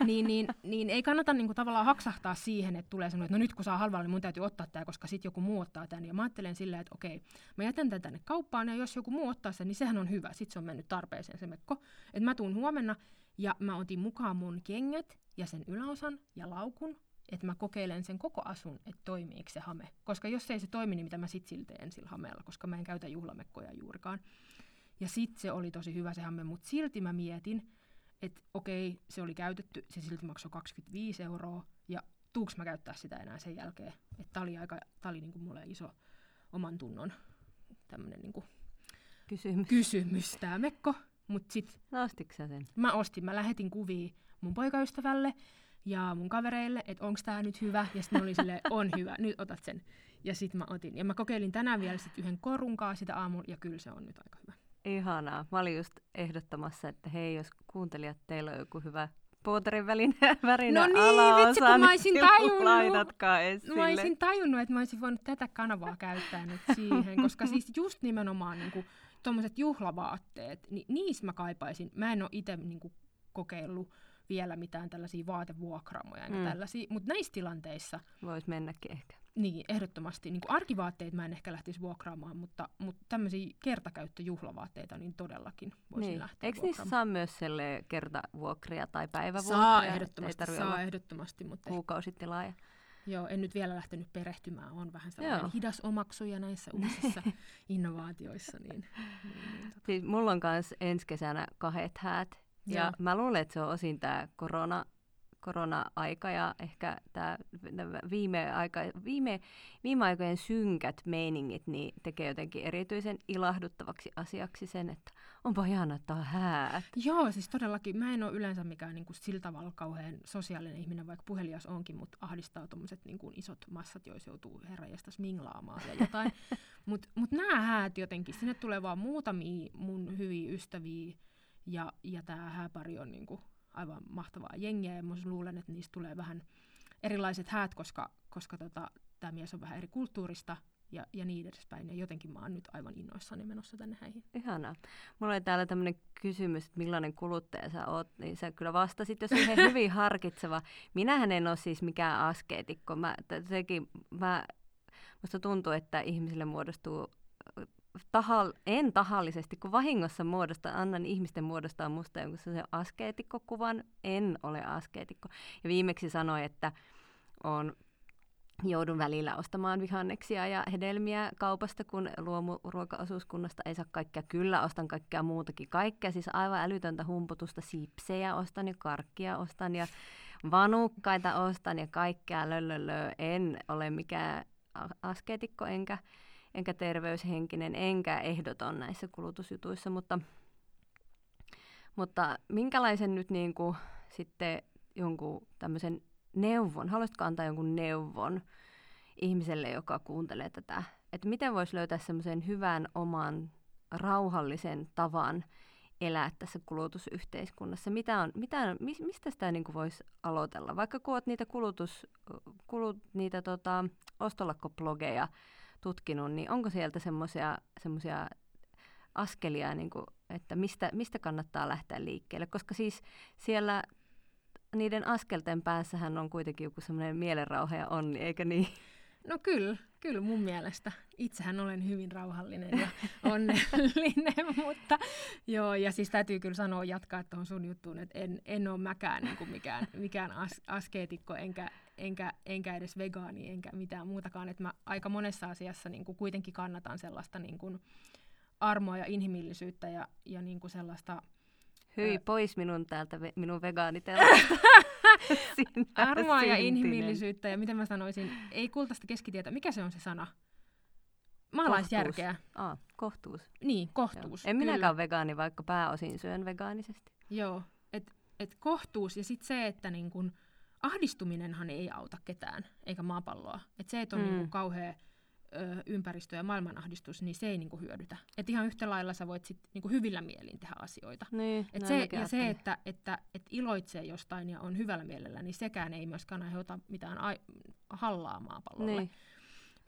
niin, niin, niin ei kannata niinku tavallaan haksahtaa siihen, että tulee semmoinen, että no nyt kun saa halvalla, niin mun täytyy ottaa tämä, koska sitten joku muu ottaa tämän. Ja mä ajattelen silleen, että okei, mä jätän tämän tänne kauppaan, ja jos joku muu ottaa sen, niin sehän on hyvä. Sitten se on mennyt tarpeeseen se mekko. Että mä tuun huomenna, ja mä otin mukaan mun kengät ja sen yläosan ja laukun, että mä kokeilen sen koko asun, että toimiiko se hame. Koska jos ei se toimi, niin mitä mä sit silti teen sillä hameella, koska mä en käytä juhlamekkoja juurikaan. Ja sitten se oli tosi hyvä se hame, mutta silti mä mietin, että okei, se oli käytetty, se silti maksoi 25 euroa, ja tuuks mä käyttää sitä enää sen jälkeen. Että tää oli, aika, tää oli niinku mulle iso oman tunnon tämmönen niinku Kysymys. kysymys, tää mekko. Mutta sit No ostitko sä sen? mä ostin, mä lähetin kuvia mun poikaystävälle ja mun kavereille, että onks tää nyt hyvä. Ja sitten oli silleen, <laughs> on hyvä, nyt otat sen. Ja sitten mä otin. Ja mä kokeilin tänään vielä sit yhden korunkaa sitä aamulla, ja kyllä se on nyt aika hyvä. Ihanaa. Mä olin just ehdottamassa, että hei, jos kuuntelijat, teillä on joku hyvä puuterin välinen <laughs> värinen No niin, alaosa, vitsi, kun mä olisin niin tajunnut. laitatkaa esille. Mä olisin tajunnut, että mä olisin voinut tätä kanavaa käyttää nyt siihen, koska <laughs> siis just nimenomaan niinku, tuommoiset juhlavaatteet, niin niissä mä kaipaisin. Mä en ole itse niinku, kokeillut vielä mitään tällaisia vaatevuokraamoja. Mm. tällaisia, mutta näissä tilanteissa Voisi mennäkin ehkä. Niin ehdottomasti niin arkivaatteita mä en ehkä lähtisi vuokraamaan, mutta, mutta tämmöisiä kertakäyttöjuhlavaatteita niin todellakin voisin Niin. lähteä Eikö niissä saa myös selle kertavuokria tai päivävuokria? Saa Ei ehdottomasti, tarvi saa ehdottomasti, mutta kuukausitilaaja. joo, en nyt vielä lähtenyt perehtymään, on vähän sellainen Joo. hidas omaksuja näissä <laughs> uusissa innovaatioissa, niin, niin, niin tota. Siis mulla on myös ensi kesänä kahdet häät. Ja Joo. mä luulen, että se on osin tämä korona, korona-aika ja ehkä tämä viime, aika, viime, viime aikojen synkät meiningit niin tekee jotenkin erityisen ilahduttavaksi asiaksi sen, että onpa ihana, että on häät. Joo, siis todellakin. Mä en ole yleensä mikään niin kuin sillä tavalla kauhean sosiaalinen ihminen, vaikka puhelias onkin, mutta ahdistaa tuommoiset niin kuin isot massat, joissa joutuu herrajesta minglaamaan ja jotain. Mutta <laughs> mut nämä häät jotenkin, sinne tulee vaan muutamia mun hyviä ystäviä ja, ja tämä hääpari on niin kuin aivan mahtavaa jengiä ja mä luulen, että niistä tulee vähän erilaiset häät, koska, koska tota, tämä mies on vähän eri kulttuurista ja, ja niin edespäin. Ja jotenkin mä oon nyt aivan innoissani menossa tänne häihin. Ihanaa. Mulla oli täällä tämmöinen kysymys, että millainen kuluttaja sä oot, niin sä kyllä vastasit jo siihen <laughs> hyvin harkitseva. Minähän en ole siis mikään askeetikko. Mä, sekin, mä, musta tuntuu, että ihmisille muodostuu tahal, en tahallisesti, kun vahingossa muodosta, annan ihmisten muodostaa musta jonkun se askeetikkokuvan. En ole askeetikko. Ja viimeksi sanoin, että on joudun välillä ostamaan vihanneksia ja hedelmiä kaupasta, kun luomuruokaosuuskunnasta ei saa kaikkea. Kyllä, ostan kaikkea muutakin. Kaikkea, siis aivan älytöntä humputusta. Sipsejä ostan ja karkkia ostan ja vanukkaita ostan ja kaikkea löllölö. En ole mikään askeetikko enkä, enkä terveyshenkinen enkä ehdoton näissä kulutusjutuissa, mutta, mutta minkälaisen nyt niin kuin sitten jonkun tämmöisen neuvon, haluaisitko antaa jonkun neuvon ihmiselle, joka kuuntelee tätä, että miten voisi löytää semmoisen hyvän oman rauhallisen tavan elää tässä kulutusyhteiskunnassa? Mitä on, mitä mistä sitä niin voisi aloitella? Vaikka kun olet niitä, kulutus, kulut, niitä tota, ostolakkoblogeja tutkinut, niin onko sieltä semmoisia askelia, niin kuin, että mistä, mistä kannattaa lähteä liikkeelle? Koska siis siellä niiden askelten päässähän on kuitenkin joku semmoinen mielenrauha ja onni, eikö niin? No kyllä, kyllä mun mielestä. Itsehän olen hyvin rauhallinen ja onnellinen, <laughs> mutta joo, ja siis täytyy kyllä sanoa jatkaa tuohon sun juttuun, että en, en ole mäkään niin kuin mikään, mikään as, askeetikko, enkä, enkä, enkä edes vegaani, enkä mitään muutakaan, että mä aika monessa asiassa niin kuin kuitenkin kannatan sellaista niin kuin armoa ja inhimillisyyttä ja, ja niin kuin sellaista Hyi pois minun täältä, minun vegaanitelmasta. <laughs> Armoa ja inhimillisyyttä ja miten mä sanoisin, ei kultaista keskitietä. Mikä se on se sana? Maalaisjärkeä. Kohtuus. Ah, kohtuus. Niin, kohtuus. Joo. En kyllä. minäkään vegaani, vaikka pääosin syön vegaanisesti. Joo, että et kohtuus ja sitten se, että niin kun, ahdistuminenhan ei auta ketään, eikä maapalloa. Et se, että on mm. niin kauhean ö, ympäristö- ja maailmanahdistus, niin se ei niinku hyödytä. Et ihan yhtä lailla sä voit sit niinku hyvillä mielin tehdä asioita. Niin, Et se, ja se, että, että, että iloitsee jostain ja on hyvällä mielellä, niin sekään ei myöskään aiheuta mitään ai- hallaa maapallolle. Niin.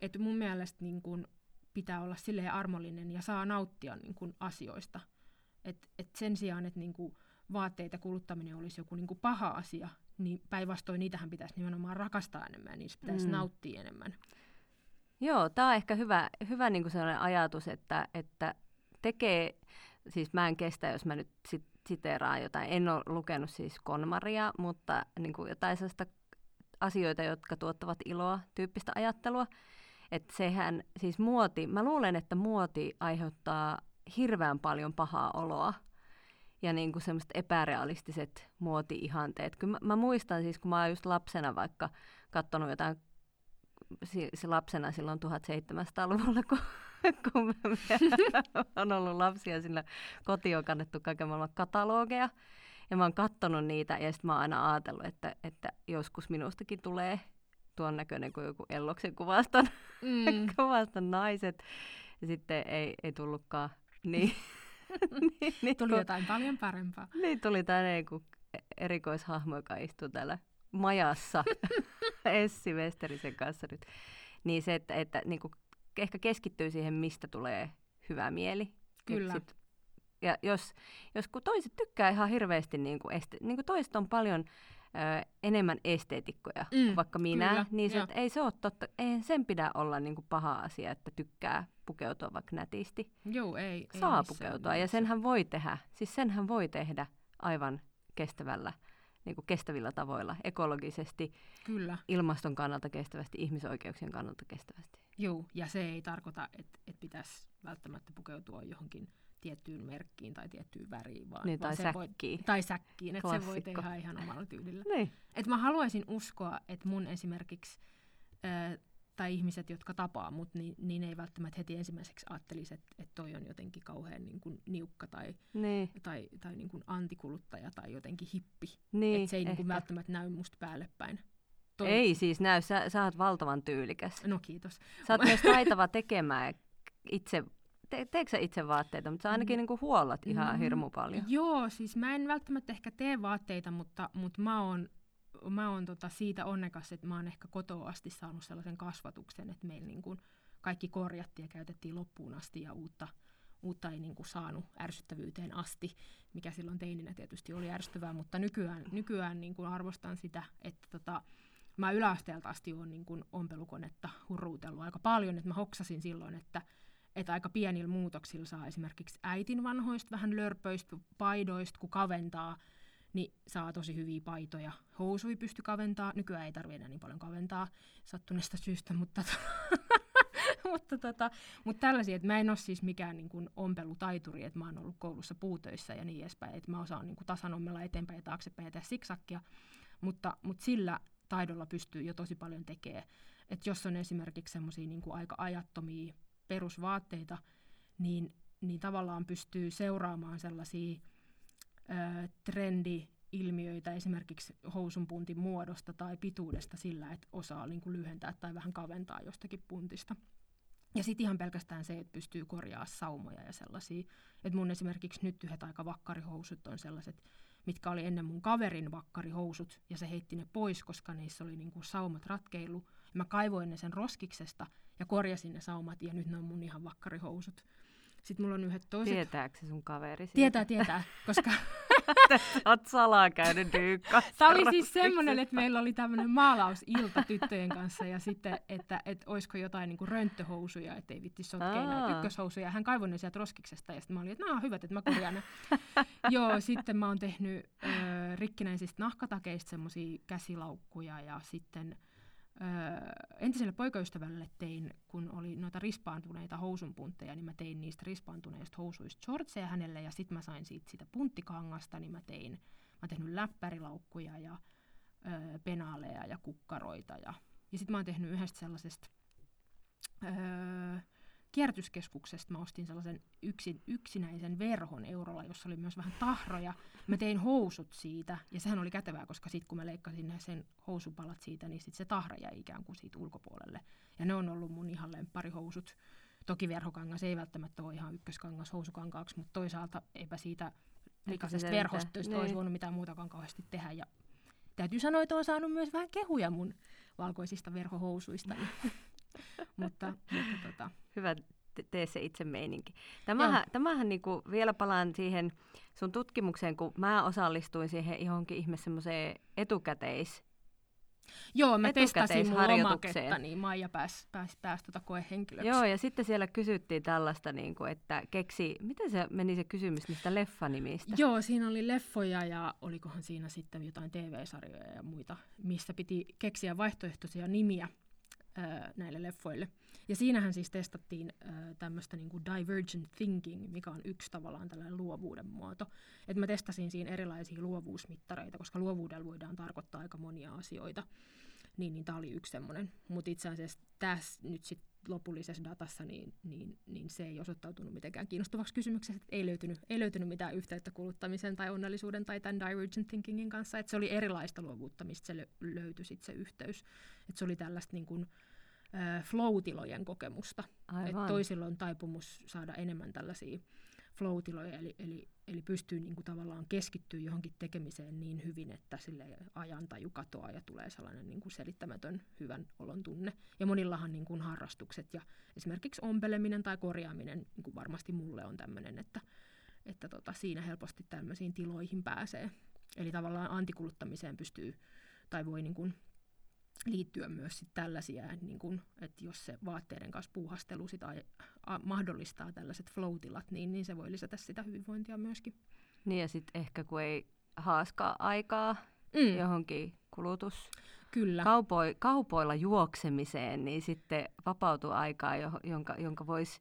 Et mun mielestä niin kun pitää olla silleen armollinen ja saa nauttia niin kun asioista. Et, et sen sijaan, että niin vaatteita kuluttaminen olisi joku niin paha asia, niin päinvastoin niitähän pitäisi nimenomaan rakastaa enemmän niistä pitäisi mm. nauttia enemmän. Joo, tämä on ehkä hyvä, hyvä niin kuin sellainen ajatus, että, että tekee, siis mä en kestä, jos mä nyt sit, siteeraan jotain, en ole lukenut siis Konmaria, mutta niin kuin jotain sellaista asioita, jotka tuottavat iloa tyyppistä ajattelua. Että sehän, siis muoti, mä luulen, että muoti aiheuttaa hirveän paljon pahaa oloa ja niin kuin semmoiset epärealistiset muoti-ihanteet. Kyllä mä, mä muistan siis, kun mä oon just lapsena vaikka katsonut jotain se lapsena silloin 1700-luvulla, kun, <laughs> kun <laughs> on ollut lapsia, sillä koti on kannettu kaiken maailman katalogeja. Ja mä oon kattonut niitä ja sitten mä oon aina ajatellut, että, että joskus minustakin tulee tuon näköinen kuin joku Elloksen kuvaston, mm. <laughs> kuvaston naiset. Ja sitten ei, ei tullutkaan. Niin, <laughs> niin, niin, tuli kun, jotain paljon parempaa. Niin, tuli tänne erikoishahmo, joka istuu täällä majassa <laughs> Essi Westerisen kanssa nyt. Niin se, että, että niin kuin ehkä keskittyy siihen, mistä tulee hyvä mieli. Kyllä. Sit, ja jos, jos kun toiset tykkää ihan hirveästi, niin kuin este, niin kuin toiset on paljon ö, enemmän esteetikkoja mm, vaikka minä, kyllä, niin se, ei se ole totta, ei sen pidä olla niin kuin paha asia, että tykkää pukeutua vaikka nätisti. Joo, ei. Saa ei pukeutua ja senhän voi tehdä, siis senhän voi tehdä aivan kestävällä niin kuin kestävillä tavoilla, ekologisesti, Kyllä. ilmaston kannalta kestävästi, ihmisoikeuksien kannalta kestävästi. Joo, ja se ei tarkoita, että, että pitäisi välttämättä pukeutua johonkin tiettyyn merkkiin tai tiettyyn väriin, vaan, niin, tai vaan säkkiin. Voi, tai säkkiin, että se voi tehdä ihan omalla tyylillä. niin. Et mä haluaisin uskoa, että mun esimerkiksi tai ihmiset, jotka tapaa mut, niin, niin ei välttämättä heti ensimmäiseksi ajattelisi, että, että toi on jotenkin kauhean niin kuin niukka tai, niin. tai, tai niin kuin antikuluttaja tai jotenkin hippi. Niin, että se ei niin kuin välttämättä näy musta päälle päin. Toi... Ei siis näy, sä, sä oot valtavan tyylikäs. No kiitos. Sä oot <laughs> myös taitava tekemään itse te, teekö sä itse vaatteita, mutta sä ainakin mm. niin kuin huollat ihan mm, hirmu paljon. Joo, siis mä en välttämättä ehkä tee vaatteita, mutta, mutta mä oon mä oon tota siitä onnekas, että mä oon ehkä kotoa asti saanut sellaisen kasvatuksen, että meillä niin kuin kaikki korjattiin ja käytettiin loppuun asti ja uutta, uutta ei niin kuin saanut ärsyttävyyteen asti, mikä silloin teininä tietysti oli ärsyttävää, mutta nykyään, nykyään niin kuin arvostan sitä, että tota, mä yläasteelta asti olen niin kuin ompelukonetta hurruutellut aika paljon, että mä hoksasin silloin, että, että aika pienillä muutoksilla saa esimerkiksi äitin vanhoista vähän lörpöistä paidoista, kun kaventaa, niin saa tosi hyviä paitoja. Housui pysty kaventaa, nykyään ei tarvitse enää niin paljon kaventaa sattuneesta syystä, mutta, <laughs> mutta, tota, mutta tällaisia, että mä en ole siis mikään niin kuin ompelutaituri, että mä oon ollut koulussa puutöissä ja niin edespäin, että mä osaan niin kuin tasan ommella eteenpäin ja taaksepäin ja tehdä siksakkia, mutta, mutta sillä taidolla pystyy jo tosi paljon tekemään. Että jos on esimerkiksi semmoisia niin aika ajattomia perusvaatteita, niin, niin tavallaan pystyy seuraamaan sellaisia ö, trendi-ilmiöitä esimerkiksi housunpuntin muodosta tai pituudesta sillä, että osaa niin kuin lyhentää tai vähän kaventaa jostakin puntista. Ja sitten ihan pelkästään se, että pystyy korjaa saumoja ja sellaisia. Että mun esimerkiksi nyt yhdet aika vakkarihousut on sellaiset, mitkä oli ennen mun kaverin vakkarihousut, ja se heitti ne pois, koska niissä oli niinku saumat ratkeilu. Ja mä kaivoin ne sen roskiksesta ja korjasin ne saumat, ja nyt ne on mun ihan vakkarihousut. Sitten mulla on yhdet toiset... Tietääkö se sun kaveri siitä? Tietää, tietää, koska... <laughs> Oot salaa käynyt dyykka. Tämä oli siis semmoinen, että meillä oli tämmöinen maalausilta tyttöjen kanssa ja sitten, että, että olisiko jotain niin kuin rönttöhousuja, ettei vitti sotkea näitä ykköshousuja. Hän kaivoi ne sieltä roskiksesta ja sitten mä olin, että nämä on hyvät, että mä korjaan ne. <laughs> Joo, sitten mä oon tehnyt ö, rikkinäisistä nahkatakeista semmoisia käsilaukkuja ja sitten entiselle poikaystävälle tein, kun oli noita rispaantuneita housunpuntteja, niin mä tein niistä rispaantuneista housuista shortseja hänelle ja sitten mä sain siitä sitä punttikangasta, niin mä tein, mä tehnyt läppärilaukkuja ja öö, penaaleja ja kukkaroita ja, ja sitten mä oon tehnyt yhdestä sellaisesta öö, kierrätyskeskuksesta mä ostin sellaisen yksin, yksinäisen verhon eurolla, jossa oli myös vähän tahroja. Mä tein housut siitä, ja sehän oli kätevää, koska sitten kun mä leikkasin sen housupalat siitä, niin sit se tahra jäi ikään kuin siitä ulkopuolelle. Ja ne on ollut mun ihan lempparihousut. Toki verhokangas ei välttämättä ole ihan ykköskangas housukankaaksi, mutta toisaalta eipä siitä likaisesta verhostoista niin. olisi voinut mitään muutakaan kauheasti tehdä. Ja täytyy sanoa, että olen saanut myös vähän kehuja mun valkoisista verhohousuista. <laughs> mutta, mutta tota. Hyvä, tee se itse meininki. Tämähän, tämähän niinku, vielä palaan siihen sun tutkimukseen, kun mä osallistuin siihen johonkin ihme semmoiseen etukäteis Joo, mä testasin mun lomaketta, niin Maija pääsi pääs, pääs tuota koehenkilöksi. Joo, ja sitten siellä kysyttiin tällaista, niin kuin, että keksi, miten se meni se kysymys niistä leffanimistä? Joo, siinä oli leffoja ja olikohan siinä sitten jotain TV-sarjoja ja muita, missä piti keksiä vaihtoehtoisia nimiä näille leffoille. Ja siinähän siis testattiin tämmöistä niinku divergent thinking, mikä on yksi tavallaan tällainen luovuuden muoto. Et mä testasin siinä erilaisia luovuusmittareita, koska luovuudella voidaan tarkoittaa aika monia asioita. Niin, niin tämä oli yksi semmoinen. Mutta itse asiassa tässä nyt sit lopullisessa datassa, niin, niin, niin se ei osoittautunut mitenkään kiinnostavaksi kysymykseksi. Ei löytynyt, ei löytynyt mitään yhteyttä kuluttamisen tai onnellisuuden tai tämän divergent thinkingin kanssa. Et se oli erilaista luovuutta, mistä se löytyi sit se yhteys. Et se oli tällaista niin kuin, flow-tilojen kokemusta. Et toisilla on taipumus saada enemmän tällaisia flow-tiloja, eli, eli, eli pystyy niin kuin tavallaan keskittyä johonkin tekemiseen niin hyvin, että sille ajantaju katoaa ja tulee sellainen niin kuin selittämätön hyvän olon tunne. Ja monillahan niin kuin harrastukset ja esimerkiksi ompeleminen tai korjaaminen niin kuin varmasti mulle on tämmöinen, että, että tota, siinä helposti tämmöisiin tiloihin pääsee. Eli tavallaan antikuluttamiseen pystyy tai voi niin kuin liittyä myös sit tällaisia, niin kun, että jos se vaatteiden kanssa puuhastelu sitä a, a, mahdollistaa tällaiset floatilat, niin, niin se voi lisätä sitä hyvinvointia myöskin. Niin ja sitten ehkä kun ei haaskaa aikaa mm. johonkin kulutus Kyllä. Kaupoi, kaupoilla juoksemiseen, niin sitten vapautuu aikaa, jonka, jonka voisi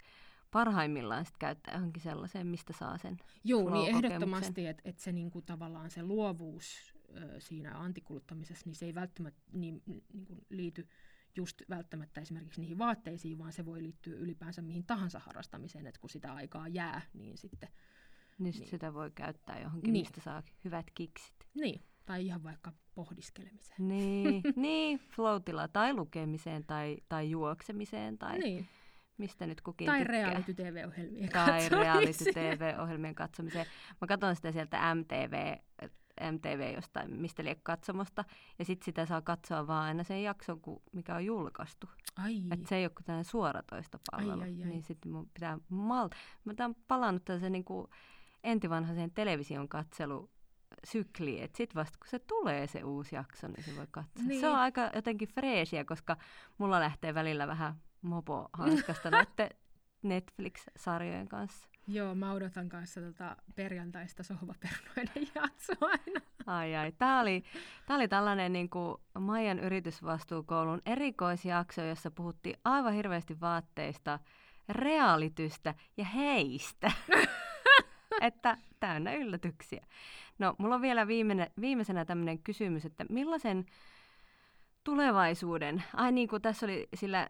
parhaimmillaan sit käyttää johonkin sellaiseen, mistä saa sen Joo, niin ehdottomasti, että et se niinku, tavallaan se luovuus siinä antikuluttamisessa, niin se ei välttämättä niin, niin kuin liity just välttämättä esimerkiksi niihin vaatteisiin, vaan se voi liittyä ylipäänsä mihin tahansa harrastamiseen, että kun sitä aikaa jää, niin sitten... Niin, niin sitä voi käyttää johonkin, niin. mistä saa hyvät kiksit. Niin, tai ihan vaikka pohdiskelemiseen. Niin, <laughs> niin floatilla tai lukemiseen tai, tai juoksemiseen tai niin. mistä nyt kukin Tai reality-tv-ohjelmien Tai reality-tv-ohjelmien katsomiseen. Mä katson sitä sieltä MTV MTV jostain mistä liian katsomosta, ja sitten sitä saa katsoa vaan aina sen jakson, kun, mikä on julkaistu. Ai. Et se ei ole kuin suoratoista palvelu. Ai, ai, ai. Niin sitten mun pitää mal... Mä oon palannut tällaisen niin kuin entivanhaiseen television katselu sykli, että sitten vasta kun se tulee se uusi jakso, niin se voi katsoa. Niin. Se on aika jotenkin freesiä, koska mulla lähtee välillä vähän mopo hanskasta <laughs> näiden Netflix-sarjojen kanssa. Joo, mä odotan kanssa tota perjantaista sohvaperunoiden <laughs> jaksoa aina. Ai ai, tää oli, tää oli tällainen niin kuin Maijan yritysvastuukoulun erikoisjakso, jossa puhuttiin aivan hirveästi vaatteista, reaalitystä ja heistä. <laughs> että täynnä yllätyksiä. No, mulla on vielä viimeine, viimeisenä tämmöinen kysymys, että millaisen tulevaisuuden, ai niin kuin tässä oli sillä,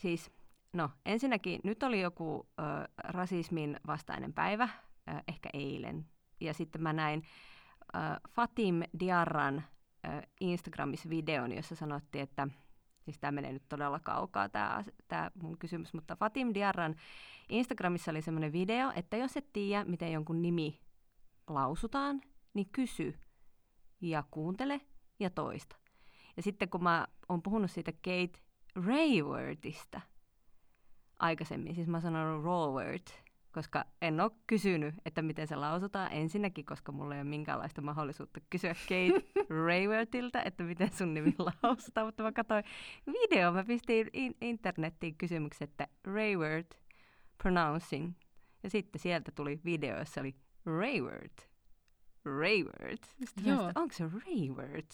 siis, no ensinnäkin nyt oli joku ö, rasismin vastainen päivä, ö, ehkä eilen, ja sitten mä näin ö, Fatim Diarran ö, Instagramissa videon, jossa sanottiin, että siis tämä menee nyt todella kaukaa tämä, mun kysymys, mutta Fatim Diarran Instagramissa oli semmoinen video, että jos et tiedä, miten jonkun nimi lausutaan, niin kysy ja kuuntele ja toista. Ja sitten kun mä oon puhunut siitä Kate Raywardista aikaisemmin, siis mä oon sanonut Rawward, koska en ole kysynyt, että miten se lausutaan ensinnäkin, koska mulla ei ole minkäänlaista mahdollisuutta kysyä Kate <laughs> Raywardilta, että miten sun nimi <laughs> lausutaan, mutta mä katsoin video, mä pistin in- internettiin kysymyksen, että Rayward pronouncing, ja sitten sieltä tuli video, jossa oli Rayward. Rayward. Sitten mä Joo. onko se Rayward?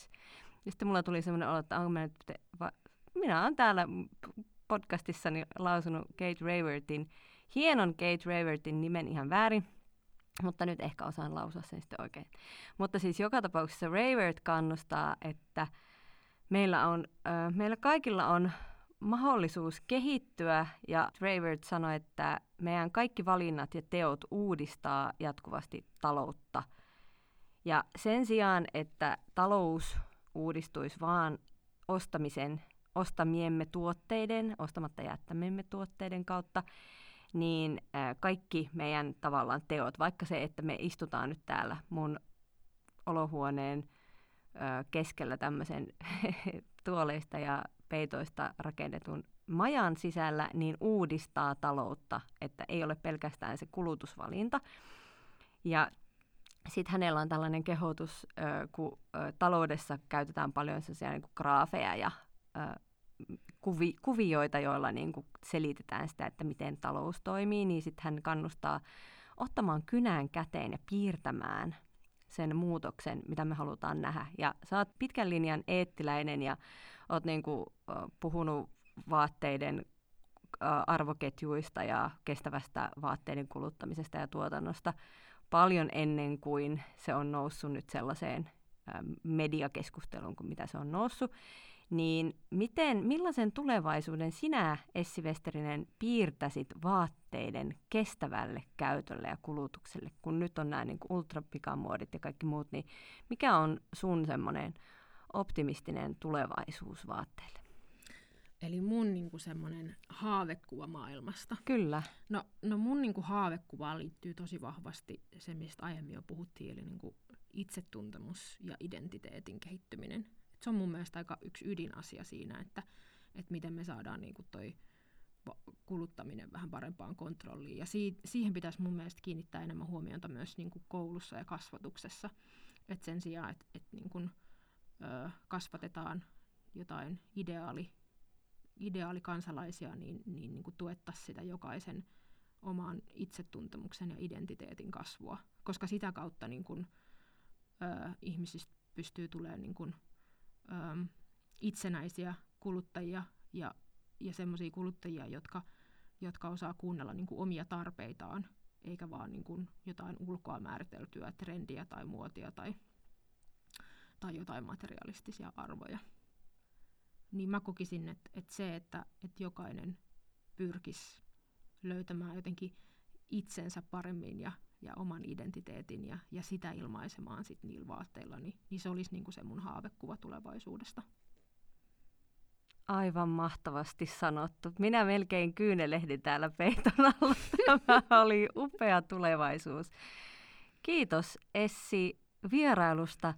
Ja sitten mulla tuli semmoinen olo, että onko mä nyt, va- minä olen täällä podcastissani lausunut Kate Raywardin, hienon Kate Raywardin nimen ihan väärin, mutta nyt ehkä osaan lausua sen sitten oikein. Mutta siis joka tapauksessa Rayward kannustaa, että meillä, on, äh, meillä kaikilla on mahdollisuus kehittyä ja Rayward sanoi, että meidän kaikki valinnat ja teot uudistaa jatkuvasti taloutta. Ja sen sijaan, että talous uudistuisi vaan ostamisen, ostamiemme tuotteiden, ostamatta jättämiemme tuotteiden kautta, niin kaikki meidän tavallaan teot, vaikka se, että me istutaan nyt täällä mun olohuoneen keskellä tämmöisen <laughs> tuoleista ja peitoista rakennetun majan sisällä, niin uudistaa taloutta, että ei ole pelkästään se kulutusvalinta. Ja sitten hänellä on tällainen kehotus, kun taloudessa käytetään paljon sellaisia niin graafeja ja kuvi, kuvioita, joilla niin kuin selitetään sitä, että miten talous toimii, niin sitten hän kannustaa ottamaan kynään käteen ja piirtämään sen muutoksen, mitä me halutaan nähdä. Ja sä oot pitkän linjan eettiläinen ja oot niin kuin, puhunut vaatteiden arvoketjuista ja kestävästä vaatteiden kuluttamisesta ja tuotannosta paljon ennen kuin se on noussut nyt sellaiseen mediakeskusteluun kuin mitä se on noussut. Niin miten, millaisen tulevaisuuden sinä, Essi Westerinen, piirtäisit vaatteiden kestävälle käytölle ja kulutukselle, kun nyt on nämä niin kuin ultrapikamuodit ja kaikki muut, niin mikä on sun semmoinen optimistinen tulevaisuus vaatteille? Eli mun niinku semmoinen haavekuva maailmasta. Kyllä. No, no mun niinku haavekuvaan liittyy tosi vahvasti se, mistä aiemmin jo puhuttiin, eli niinku itsetuntemus ja identiteetin kehittyminen. Se on mun mielestä aika yksi ydinasia siinä, että, että miten me saadaan niinku toi va- kuluttaminen vähän parempaan kontrolliin. Ja si- siihen pitäisi mun mielestä kiinnittää enemmän huomiota myös niinku koulussa ja kasvatuksessa. Et sen sijaan, että et ö, kasvatetaan jotain ideaali ideaalikansalaisia, niin, niin, niin kuin tuettaisiin sitä jokaisen oman itsetuntemuksen ja identiteetin kasvua, koska sitä kautta niin kuin, ö, ihmisistä pystyy tulemaan niin kuin, ö, itsenäisiä kuluttajia ja, ja semmoisia kuluttajia, jotka, jotka osaa kuunnella niin kuin omia tarpeitaan, eikä vaan niin kuin jotain ulkoa määriteltyä trendiä tai muotia tai, tai jotain materialistisia arvoja. Niin mä kokisin, että, että se, että, että jokainen pyrkisi löytämään jotenkin itsensä paremmin ja, ja oman identiteetin ja, ja sitä ilmaisemaan sit niillä vaatteilla, niin, niin se olisi niinku se mun haavekuva tulevaisuudesta. Aivan mahtavasti sanottu. Minä melkein kyynelehdin täällä peiton alla. <laughs> Tämä oli upea tulevaisuus. Kiitos Essi vierailusta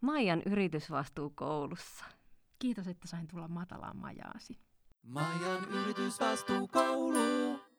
Maijan yritysvastuukoulussa. Kiitos, että sain tulla matalaan majaasi. Majan yritysvastuukoulu.